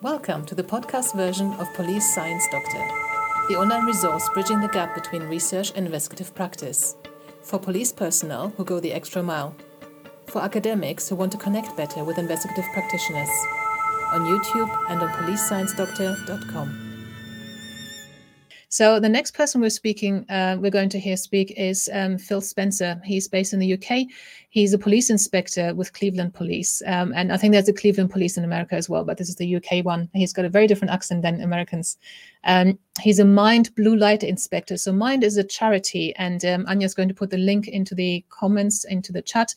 Welcome to the podcast version of Police Science Doctor, the online resource bridging the gap between research and investigative practice. For police personnel who go the extra mile. For academics who want to connect better with investigative practitioners. On YouTube and on policesciencedoctor.com. So the next person we're speaking, uh, we're going to hear speak is um, Phil Spencer. He's based in the UK. He's a police inspector with Cleveland Police, um, and I think there's a Cleveland Police in America as well, but this is the UK one. He's got a very different accent than Americans. Um, he's a Mind blue light inspector. So Mind is a charity, and um, Anya's going to put the link into the comments into the chat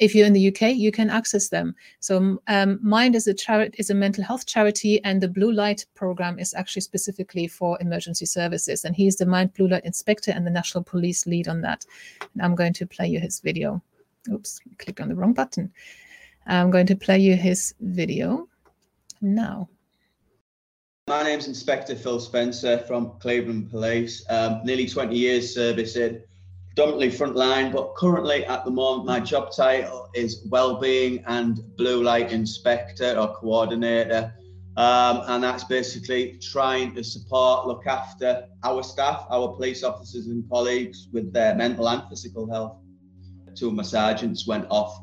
if you're in the UK, you can access them. So um, Mind is a charity, is a mental health charity, and the Blue Light program is actually specifically for emergency services. And he's the Mind Blue Light inspector and the national police lead on that. And I'm going to play you his video. Oops, clicked on the wrong button. I'm going to play you his video now. My name's Inspector Phil Spencer from Cleveland Police. Um, nearly 20 years service in predominantly frontline, but currently at the moment, my job title is Wellbeing and Blue Light Inspector or Coordinator. Um, and that's basically trying to support, look after our staff, our police officers and colleagues with their mental and physical health. Two of my sergeants went off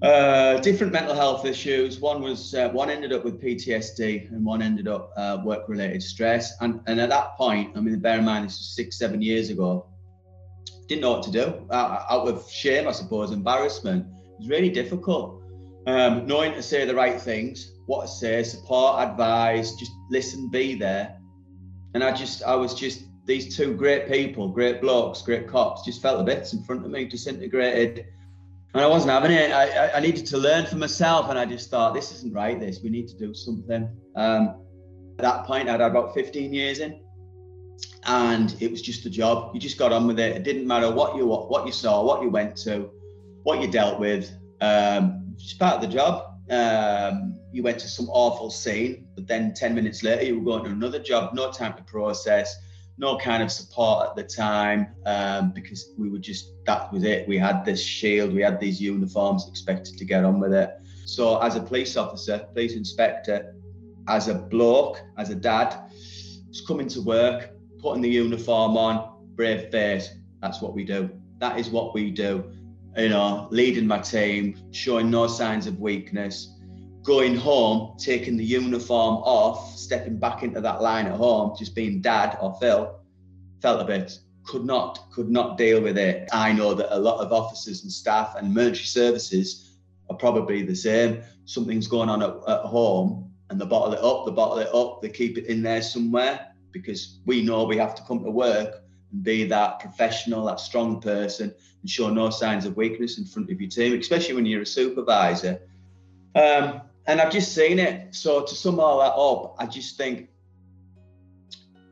uh, different mental health issues. One was uh, one ended up with PTSD, and one ended up uh, work-related stress. And and at that point, I mean, bear in mind this was six, seven years ago didn't know what to do uh, out of shame, I suppose, embarrassment. It was really difficult. Um, knowing to say the right things, what to say, support, advise, just listen, be there. And I just, I was just these two great people, great blokes, great cops, just felt the bits in front of me, disintegrated. And I wasn't having it. I, I needed to learn for myself, and I just thought, this isn't right. This we need to do something. Um, at that point, I'd had about 15 years in and it was just a job. You just got on with it. It didn't matter what you what you saw, what you went to, what you dealt with. Um, just part of the job. Um, you went to some awful scene, but then 10 minutes later, you were going to another job, no time to process, no kind of support at the time, um, because we were just, that was it. We had this shield, we had these uniforms, expected to get on with it. So, as a police officer, police inspector, as a bloke, as a dad, was coming to work, putting the uniform on, brave face. That's what we do. That is what we do. You know, leading my team, showing no signs of weakness, going home, taking the uniform off, stepping back into that line at home, just being dad or Phil, felt a bit. Could not, could not deal with it. I know that a lot of officers and staff and military services are probably the same. Something's going on at, at home and they bottle it up, they bottle it up, they keep it in there somewhere because we know we have to come to work and be that professional, that strong person, and show no signs of weakness in front of your team, especially when you're a supervisor. Um, and I've just seen it. So to sum all that up, I just think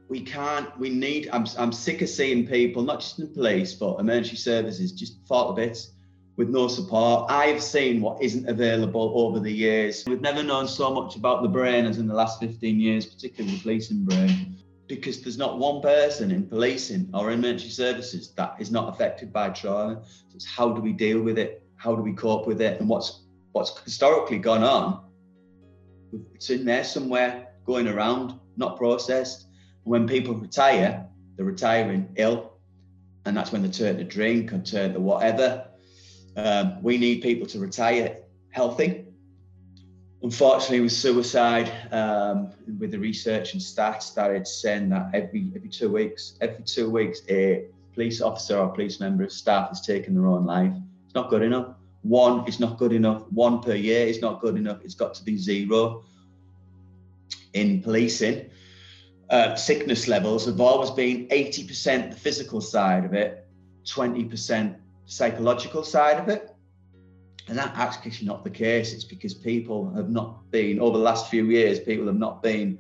we can't, we need, I'm, I'm sick of seeing people, not just in police, but emergency services, just fall to bits with no support. I've seen what isn't available over the years. We've never known so much about the brain as in the last 15 years, particularly the policing brain because there's not one person in policing or in emergency services that is not affected by trauma. So it's how do we deal with it? How do we cope with it? And what's what's historically gone on? It's in there somewhere, going around, not processed. And when people retire, they're retiring ill, and that's when they turn to drink or turn to whatever. Um, we need people to retire healthy unfortunately with suicide um, with the research and stats that it's saying that every every two weeks every two weeks a police officer or police member of staff is taking their own life. It's not good enough. One is not good enough. One per year is not good enough. It's got to be zero in policing. Uh, sickness levels have always been 80% the physical side of it 20% psychological side of it and that actually not the case. It's because people have not been, over the last few years, people have not been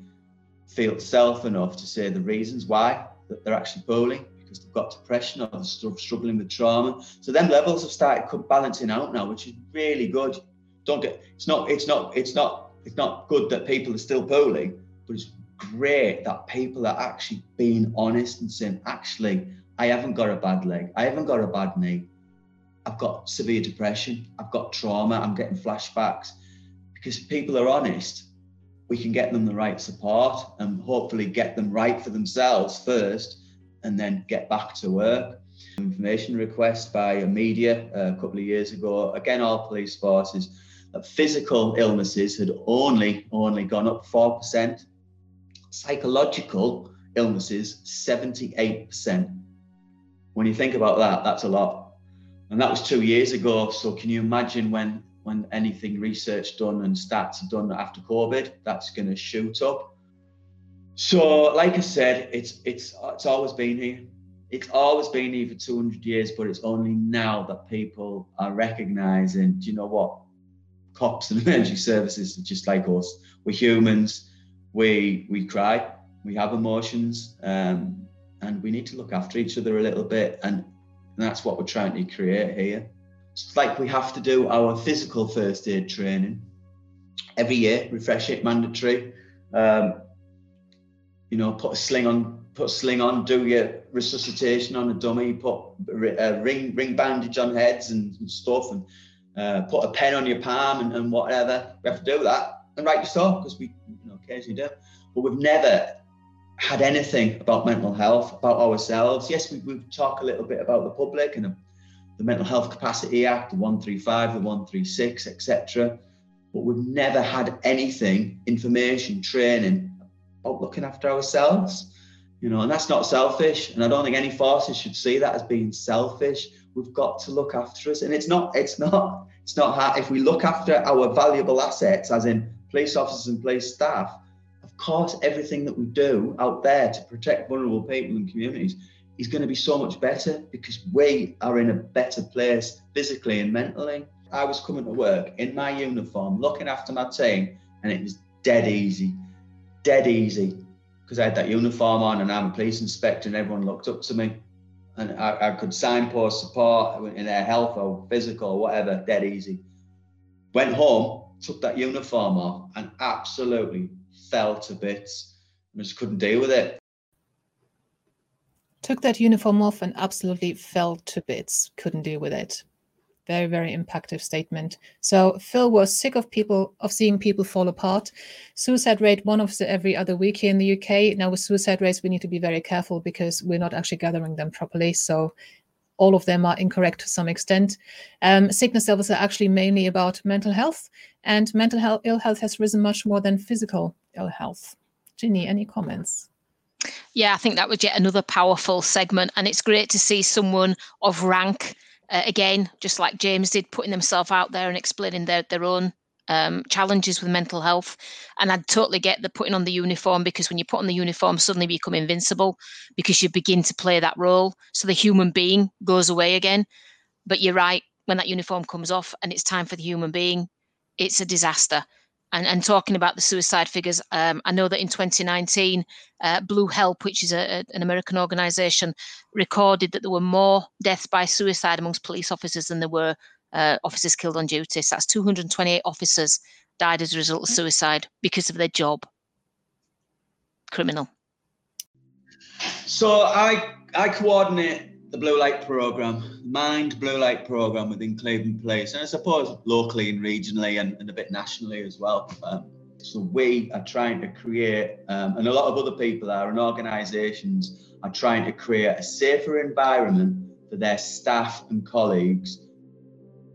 feel self enough to say the reasons why that they're actually bullying because they've got depression or they're struggling with trauma. So them levels have started balancing out now, which is really good. Don't get it's not it's not it's not it's not good that people are still bullying, but it's great that people are actually being honest and saying, actually, I haven't got a bad leg, I haven't got a bad knee. I've got severe depression, I've got trauma, I'm getting flashbacks. Because people are honest, we can get them the right support and hopefully get them right for themselves first and then get back to work. Information request by a media uh, a couple of years ago, again, all police forces, that physical illnesses had only, only gone up 4%. Psychological illnesses, 78%. When you think about that, that's a lot. And that was two years ago. So can you imagine when when anything research done and stats done after COVID, that's going to shoot up. So, like I said, it's it's it's always been here. It's always been here for 200 years, but it's only now that people are recognizing. Do you know what? Cops and emergency services are just like us. We're humans. We we cry. We have emotions, um, and we need to look after each other a little bit. And that's what we're trying to create here. It's like we have to do our physical first aid training every year, refresh it, mandatory. Um, you know, put a sling on, put a sling on, do your resuscitation on a dummy, put a ring ring bandage on heads and, and stuff, and uh, put a pen on your palm and, and, whatever. We have to do that, and rightly so, because we you know occasionally do. But we've never had anything about mental health, about ourselves. Yes, we, we talk a little bit about the public and the Mental Health Capacity Act, the 135, the 136, etc. But we've never had anything, information, training about looking after ourselves. You know, and that's not selfish. And I don't think any forces should see that as being selfish. We've got to look after us. And it's not, it's not, it's not hard. If we look after our valuable assets, as in police officers and police staff, course, everything that we do out there to protect vulnerable people and communities is going to be so much better because we are in a better place physically and mentally. I was coming to work in my uniform, looking after my team, and it was dead easy, dead easy because I had that uniform on and I'm a police inspector and everyone looked up to me. And I, I could signpost support in their health or physical or whatever, dead easy. Went home, took that uniform off, and absolutely fell to bits. I just couldn't deal with it took that uniform off and absolutely fell to bits. Couldn't deal with it. Very, very impactful statement. So Phil was sick of people of seeing people fall apart. Suicide rate one of the every other week here in the UK. Now with suicide rates, we need to be very careful because we're not actually gathering them properly. So all of them are incorrect to some extent. Um, sickness levels are actually mainly about mental health, and mental health ill health has risen much more than physical ill health. Ginny, any comments? Yeah, I think that was yet another powerful segment, and it's great to see someone of rank uh, again, just like James did, putting themselves out there and explaining their their own um, challenges with mental health. And I'd totally get the putting on the uniform because when you put on the uniform, suddenly become invincible because you begin to play that role. So the human being goes away again. But you're right, when that uniform comes off and it's time for the human being, it's a disaster and, and talking about the suicide figures, um, I know that in 2019, uh, Blue Help, which is a, a, an American organization, recorded that there were more deaths by suicide amongst police officers than there were uh, officers killed on duty. So that's 228 officers died as a result of suicide because of their job. Criminal. So I I coordinate the blue light program, Mind Blue Light program within Cleveland Police, and I suppose locally and regionally and, and a bit nationally as well. Um, so we are trying to create, um, and a lot of other people are, and organisations are trying to create a safer environment for their staff and colleagues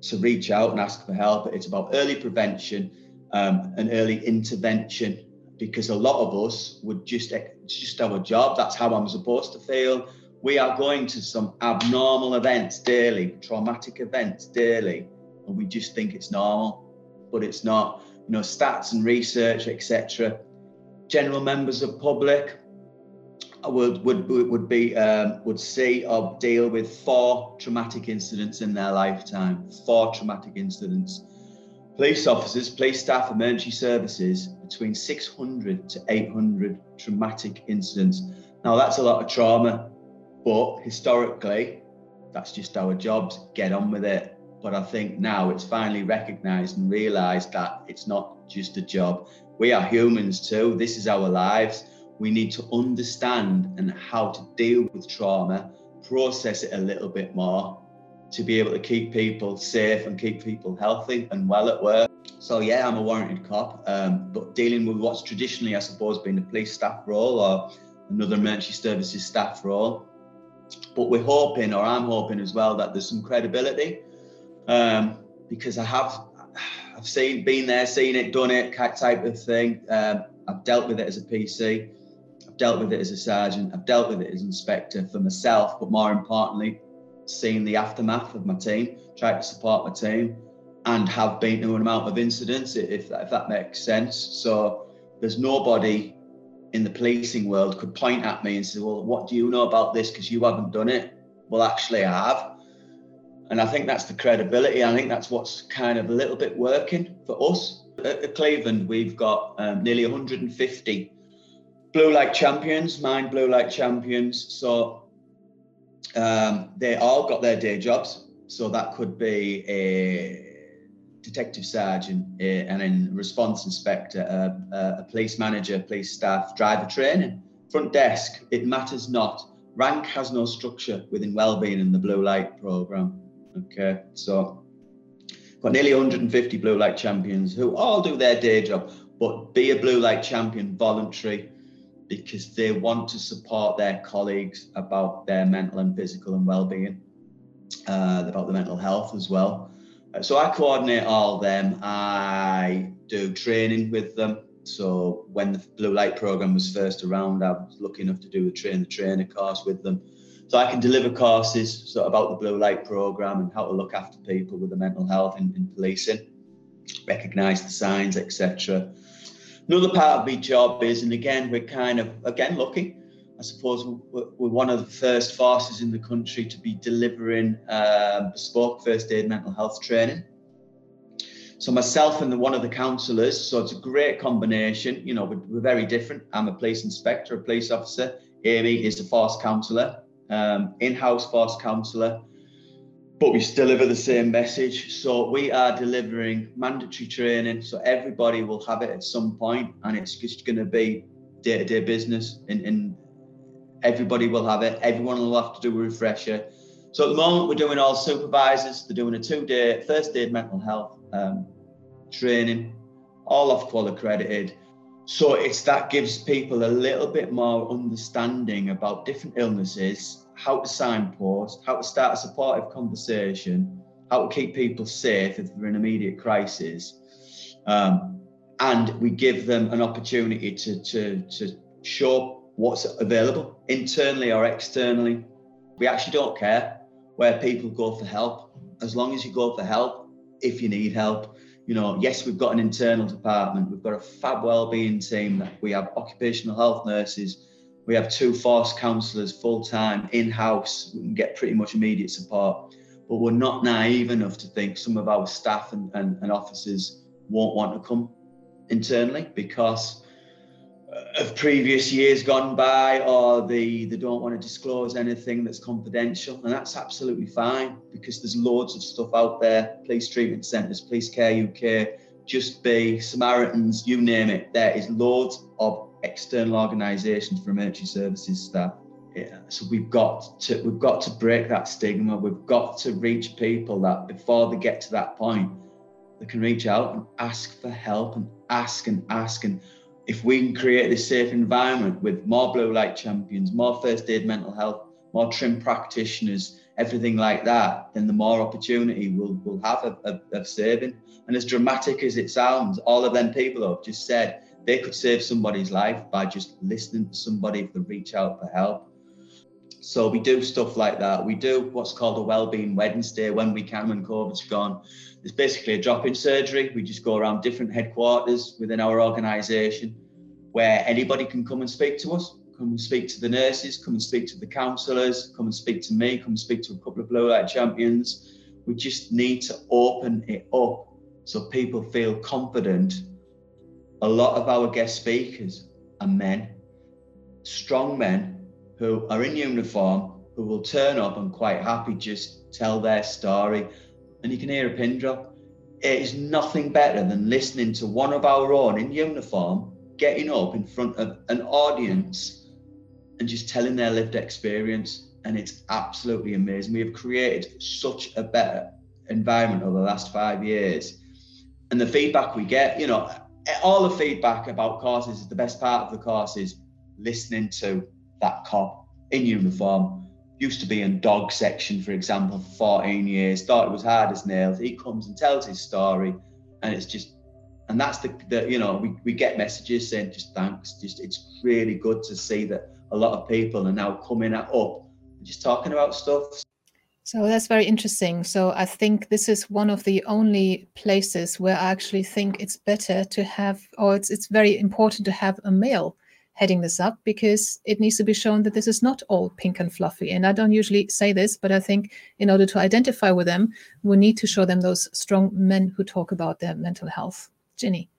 to reach out and ask for help. It's about early prevention um, and early intervention because a lot of us would just it's just our job. That's how I'm supposed to feel we are going to some abnormal events daily, traumatic events daily, and we just think it's normal, but it's not. You know, stats and research, etc. General members of public would would would be um, would see or deal with four traumatic incidents in their lifetime. Four traumatic incidents. Police officers, police staff, emergency services between 600 to 800 traumatic incidents. Now that's a lot of trauma but historically, that's just our jobs. Get on with it. But I think now it's finally recognised and realised that it's not just a job. We are humans too. This is our lives. We need to understand and how to deal with trauma, process it a little bit more to be able to keep people safe and keep people healthy and well at work. So yeah, I'm a warranted cop, um, but dealing with what's traditionally, I suppose, been a police staff role or another emergency services staff role. But we're hoping, or I'm hoping as well, that there's some credibility um, because I have, I've seen, been there, seen it, done it, type of thing. Um, I've dealt with it as a PC. Dealt with it as a sergeant. I've dealt with it as an inspector for myself, but more importantly, seeing the aftermath of my team, tried to support my team, and have been to an amount of incidents, if that, if that makes sense. So there's nobody in the policing world could point at me and say, "Well, what do you know about this? Because you haven't done it." Well, actually, I have, and I think that's the credibility. I think that's what's kind of a little bit working for us at Cleveland. We've got um, nearly 150 blue light champions, Mind blue light champions. So um, they all got their day jobs. So that could be a detective sergeant, uh, and then response inspector, uh, a police manager, police staff, driver training, front desk. It matters not. Rank has no structure within wellbeing in the blue light program. Okay, so got nearly 150 blue light champions who all do their day job, but be a blue light champion voluntary because they want to support their colleagues about their mental and physical and well-being, uh, about the mental health as well. Uh, so I coordinate all of them. I do training with them. So when the blue light program was first around, I was lucky enough to do a train the trainer course with them. So I can deliver courses so about the blue light program and how to look after people with the mental health in, in policing, recognise the signs, etc. Another part of my job is, and again, we're kind of again lucky. I suppose we're, one of the first forces in the country to be delivering um, bespoke first aid mental health training. So myself and the, one of the counsellors, so it's a great combination. You know, we're, we're, very different. I'm a police inspector, a police officer. Amy is a force counsellor, um, in-house force counsellor, but we still deliver the same message. So we are delivering mandatory training, so everybody will have it at some point, and it's just going to be day-to-day business and, in Everybody will have it. Everyone will have to do a refresher. So at the moment, we're doing all supervisors. They're doing a two-day first aid mental health um, training, all Ofqual accredited. So it's that gives people a little bit more understanding about different illnesses, how to signpost, how to start a supportive conversation, how to keep people safe if they're in immediate crisis. Um, and we give them an opportunity to, to, to show what's available internally or externally. We actually don't care where people go for help, as long as you go for help if you need help. You know, yes, we've got an internal department, we've got a fab wellbeing team, that we have occupational health nurses, we have two force counsellors full time in house, we get pretty much immediate support. But we're not naive enough to think some of our staff and, and, and officers won't want to come internally because uh, of previous years gone by or they, they don't want to disclose anything that's confidential and that's absolutely fine because there's loads of stuff out there police treatment centres police care uk just be samaritans you name it there is loads of external organisations for emergency services staff. Yeah, so we've got to we've got to break that stigma. We've got to reach people that before they get to that point they can reach out and ask for help and ask and ask. And if we can create this safe environment with more blue light champions, more first aid mental health, more TRiM practitioners, everything like that, then the more opportunity we'll, we'll have of, of, of saving. And as dramatic as it sounds, all of them people have just said they could save somebody's life by just listening to somebody if they reach out for help. So we do stuff like that. We do what's called a Wellbeing Wednesday when we can, when COVID's gone. It's basically a drop-in surgery. We just go around different headquarters within our organisation where anybody can come and speak to us, come and speak to the nurses, come and speak to the counsellors, come and speak to me, come and speak to a couple of blue light champions. We just need to open it up so people feel confident. A lot of our guest speakers are men, strong men who are in uniform, who will turn up and quite happy just tell their story. And you can hear a pin drop. It is nothing better than listening to one of our own in uniform getting up in front of an audience and just telling their lived experience. And it's absolutely amazing. We have created such a better environment over the last five years. and the feedback we get, you know, all the feedback about courses is the best part of the course is listening to that cop in uniform. Used to be in dog section, for example, for 14 years, thought it was hard as nails. He comes and tells his story, and it's just, and that's the, the you know, we, we get messages saying just thanks. Just it's really good to see that a lot of people are now coming up and just talking about stuff. So that's very interesting. So I think this is one of the only places where I actually think it's better to have, or it's it's very important to have a male heading this up because it needs to be shown that this is not all pink and fluffy. And I don't usually say this, but I think in order to identify with them, we need to show them those strong men who talk about their mental health. Ginny.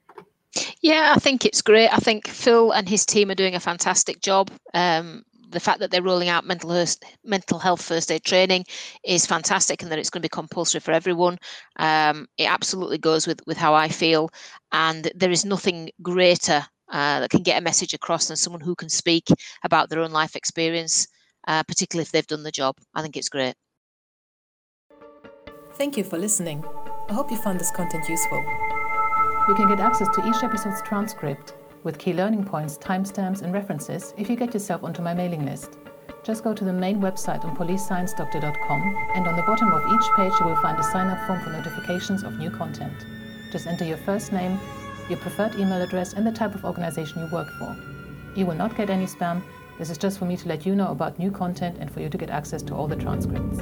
Yeah, I think it's great. I think Phil and his team are doing a fantastic job. Um, the fact that they're rolling out mental health, mental health first aid training is fantastic, and that it's going to be compulsory for everyone. Um, it absolutely goes with with how I feel, and there is nothing greater uh, that can get a message across than someone who can speak about their own life experience, uh, particularly if they've done the job. I think it's great. Thank you for listening. I hope you found this content useful. You can get access to each episode's transcript with key learning points, timestamps, and references if you get yourself onto my mailing list. Just go to the main website on policesciencedoctor.com and on the bottom of each page you will find a sign up form for notifications of new content. Just enter your first name, your preferred email address, and the type of organization you work for. You will not get any spam. This is just for me to let you know about new content and for you to get access to all the transcripts.